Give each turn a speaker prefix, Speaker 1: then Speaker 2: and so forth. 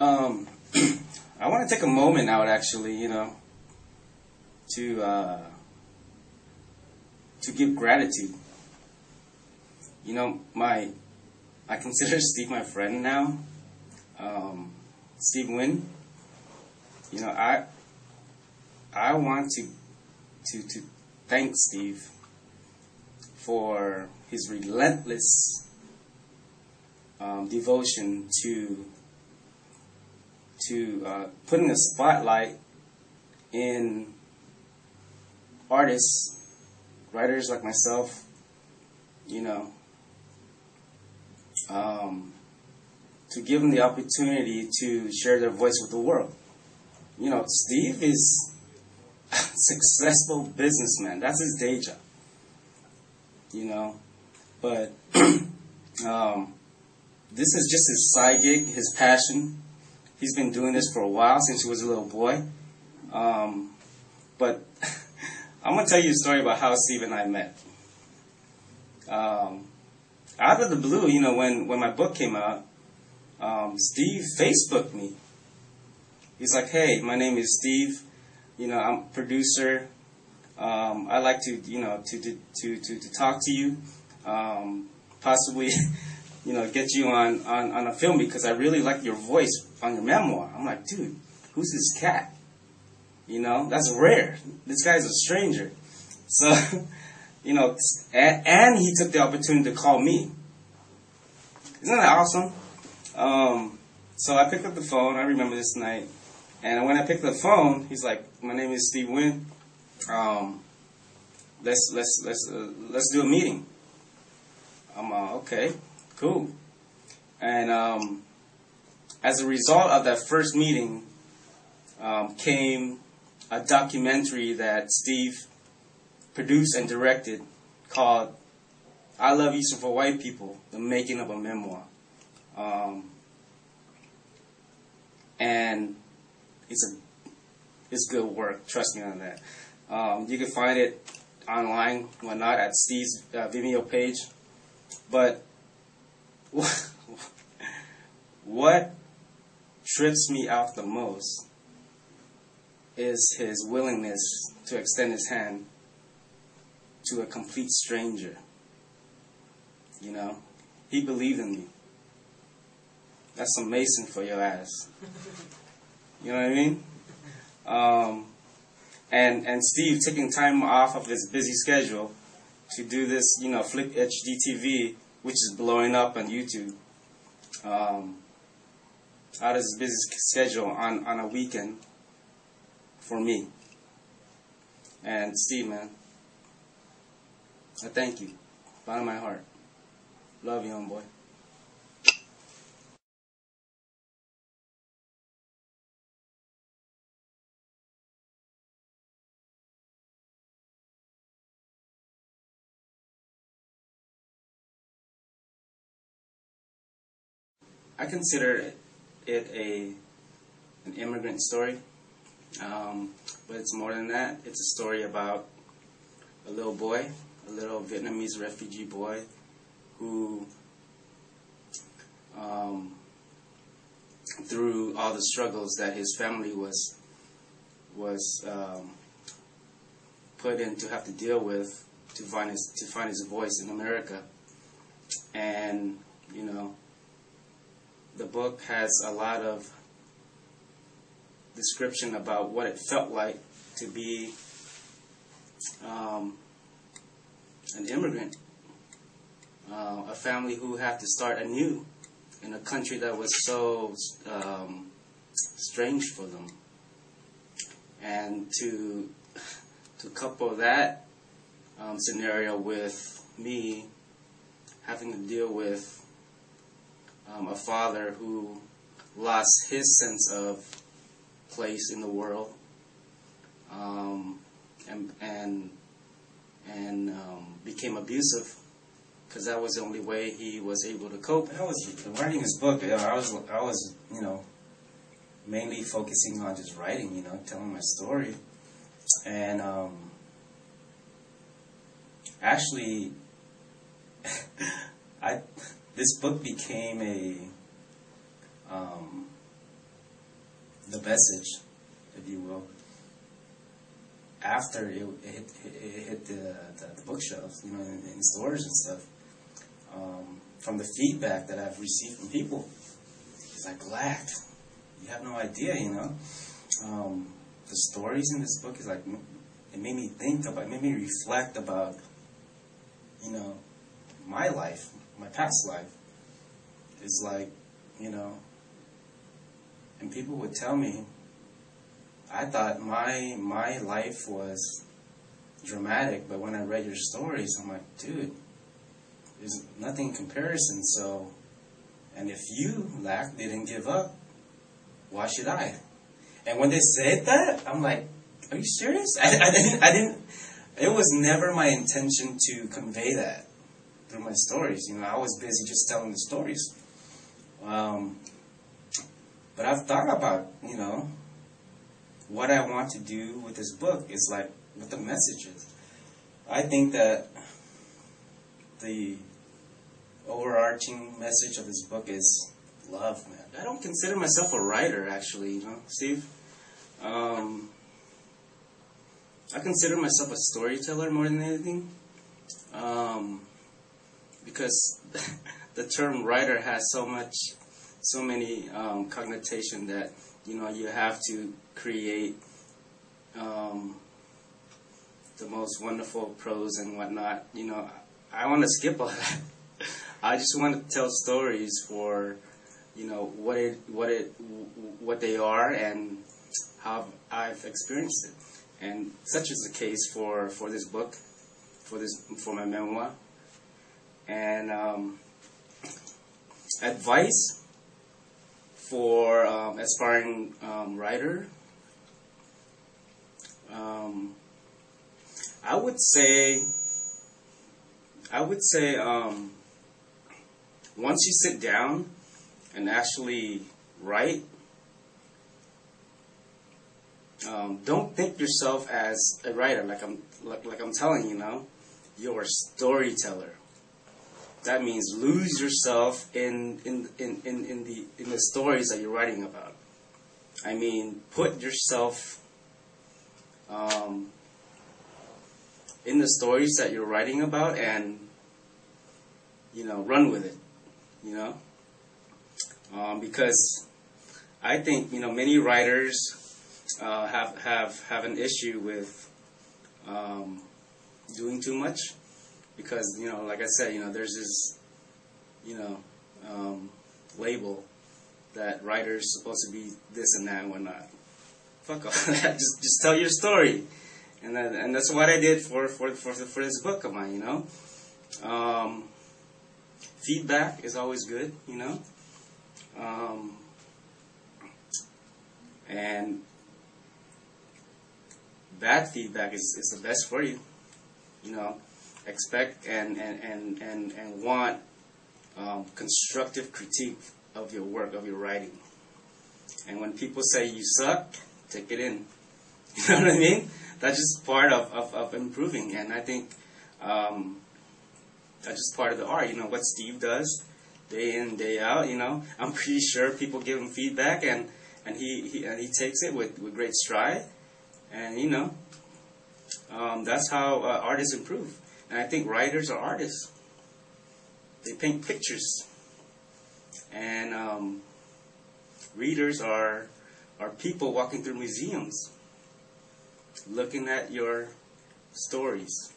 Speaker 1: Um, I want to take a moment out, actually, you know, to uh, to give gratitude. You know, my I consider Steve my friend now. Um, Steve Wynn. You know, I I want to to to thank Steve for his relentless um, devotion to to uh, putting a spotlight in artists, writers like myself, you know, um, to give them the opportunity to share their voice with the world. You know, Steve is a successful businessman. That's his day job. You know, but um, this is just his side gig, his passion. He's been doing this for a while since he was a little boy. Um, but I'm gonna tell you a story about how Steve and I met. Um, out of the blue, you know, when when my book came out, um, Steve Facebooked me. He's like, "Hey, my name is Steve. You know, I'm a producer. Um, I like to, you know, to to to to, to talk to you, um, possibly, you know, get you on, on on a film because I really like your voice on your memoir." I'm like, "Dude, who's this cat?" You know, that's rare. This guy's a stranger. So, you know, and, and he took the opportunity to call me. Isn't that awesome? Um, so I picked up the phone. I remember this night. And when I picked up the phone, he's like, "My name is Steve Wynn. Um, let's let's let's uh, let's do a meeting." I'm uh, okay, cool. And um, as a result of that first meeting, um, came a documentary that Steve produced and directed called I Love Yous Are for White People, The Making of a Memoir. Um, and it's a it's good work, trust me on that. Um, you can find it online, whatnot, at Steve's uh, Vimeo page. But what trips me out the most is his willingness to extend his hand to a complete stranger. You know, he believed in me. That's some Mason for your ass. You know what I mean? Um, and and Steve taking time off of his busy schedule to do this, you know, Flick HDTV, which is blowing up on YouTube. Um, out of his busy schedule on, on a weekend for me. And Steve, man, I thank you. Bottom of my heart. Love you, homeboy. I consider it a an immigrant story, um, but it's more than that. It's a story about a little boy, a little Vietnamese refugee boy, who, um, through all the struggles that his family was was um, put in to have to deal with to find his to find his voice in America, and you know the book has a lot of description about what it felt like to be um, an immigrant, uh, a family who had to start anew in a country that was so um, strange for them, and to to couple that um, scenario with me having to deal with um, a father who lost his sense of place in the world, um, and and and um, became abusive because that was the only way he was able to cope. I was writing his book. You know, I was I was you know mainly focusing on just writing. You know, telling my story, and um, actually, I this book became a um, the message, if you will, after it, it hit, it hit the, the, the bookshelves, you know, in, in stores and stuff. Um, from the feedback that I've received from people, it's like, glad. You have no idea, you know. Um, the stories in this book is like, it made me think about, it made me reflect about, you know, my life, my past life. Is like, you know, and people would tell me, I thought my my life was dramatic, but when I read your stories, I'm like, dude, there's nothing in comparison. So, and if you Lac didn't give up, why should I? And when they said that, I'm like, are you serious? I, I didn't. I didn't. It was never my intention to convey that through my stories. You know, I was busy just telling the stories. Um, but I've thought about, you know, what I want to do with this book is like what the message is. I think that the overarching message of this book is love, man. I don't consider myself a writer, actually, you know, Steve. Um, I consider myself a storyteller more than anything. Um, because the term writer has so much, so many um, connotation that you know you have to create um, the most wonderful prose and whatnot. You know, I want to skip all that. I just want to tell stories for you know what it what it what they are and how I've experienced it. And such is the case for, for this book, for this for my memoir. And um, advice for um, aspiring um, writer. Um, I would say, I would say, um, once you sit down and actually write, um, don't think yourself as a writer. Like I'm, like, like I'm telling you, know, you're a storyteller that means lose yourself in, in, in, in, in, the, in the stories that you're writing about. I mean, put yourself um, in the stories that you're writing about and, you know, run with it, you know? Um, because I think, you know, many writers uh, have, have, have an issue with um, doing too much because you know, like I said, you know, there's this, you know, um, label that writers supposed to be this and that and whatnot. Fuck all that. Just just tell your story, and that, and that's what I did for for for for this book of mine. You know, um, feedback is always good. You know, um, and bad feedback is, is the best for you. You know, expect and, and, and, and, and want um, constructive critique of your work, of your writing. And when people say you suck, take it in. You know what I mean? That's just part of, of, of improving. And I think um, that's just part of the art. You know, what Steve does day in, day out, you know, I'm pretty sure people give him feedback and, and he, he, and he takes it with, with great stride. And, you know, um, that's how uh, artists improve. And I think writers are artists. They paint pictures. And um, readers are, are people walking through museums looking at your stories.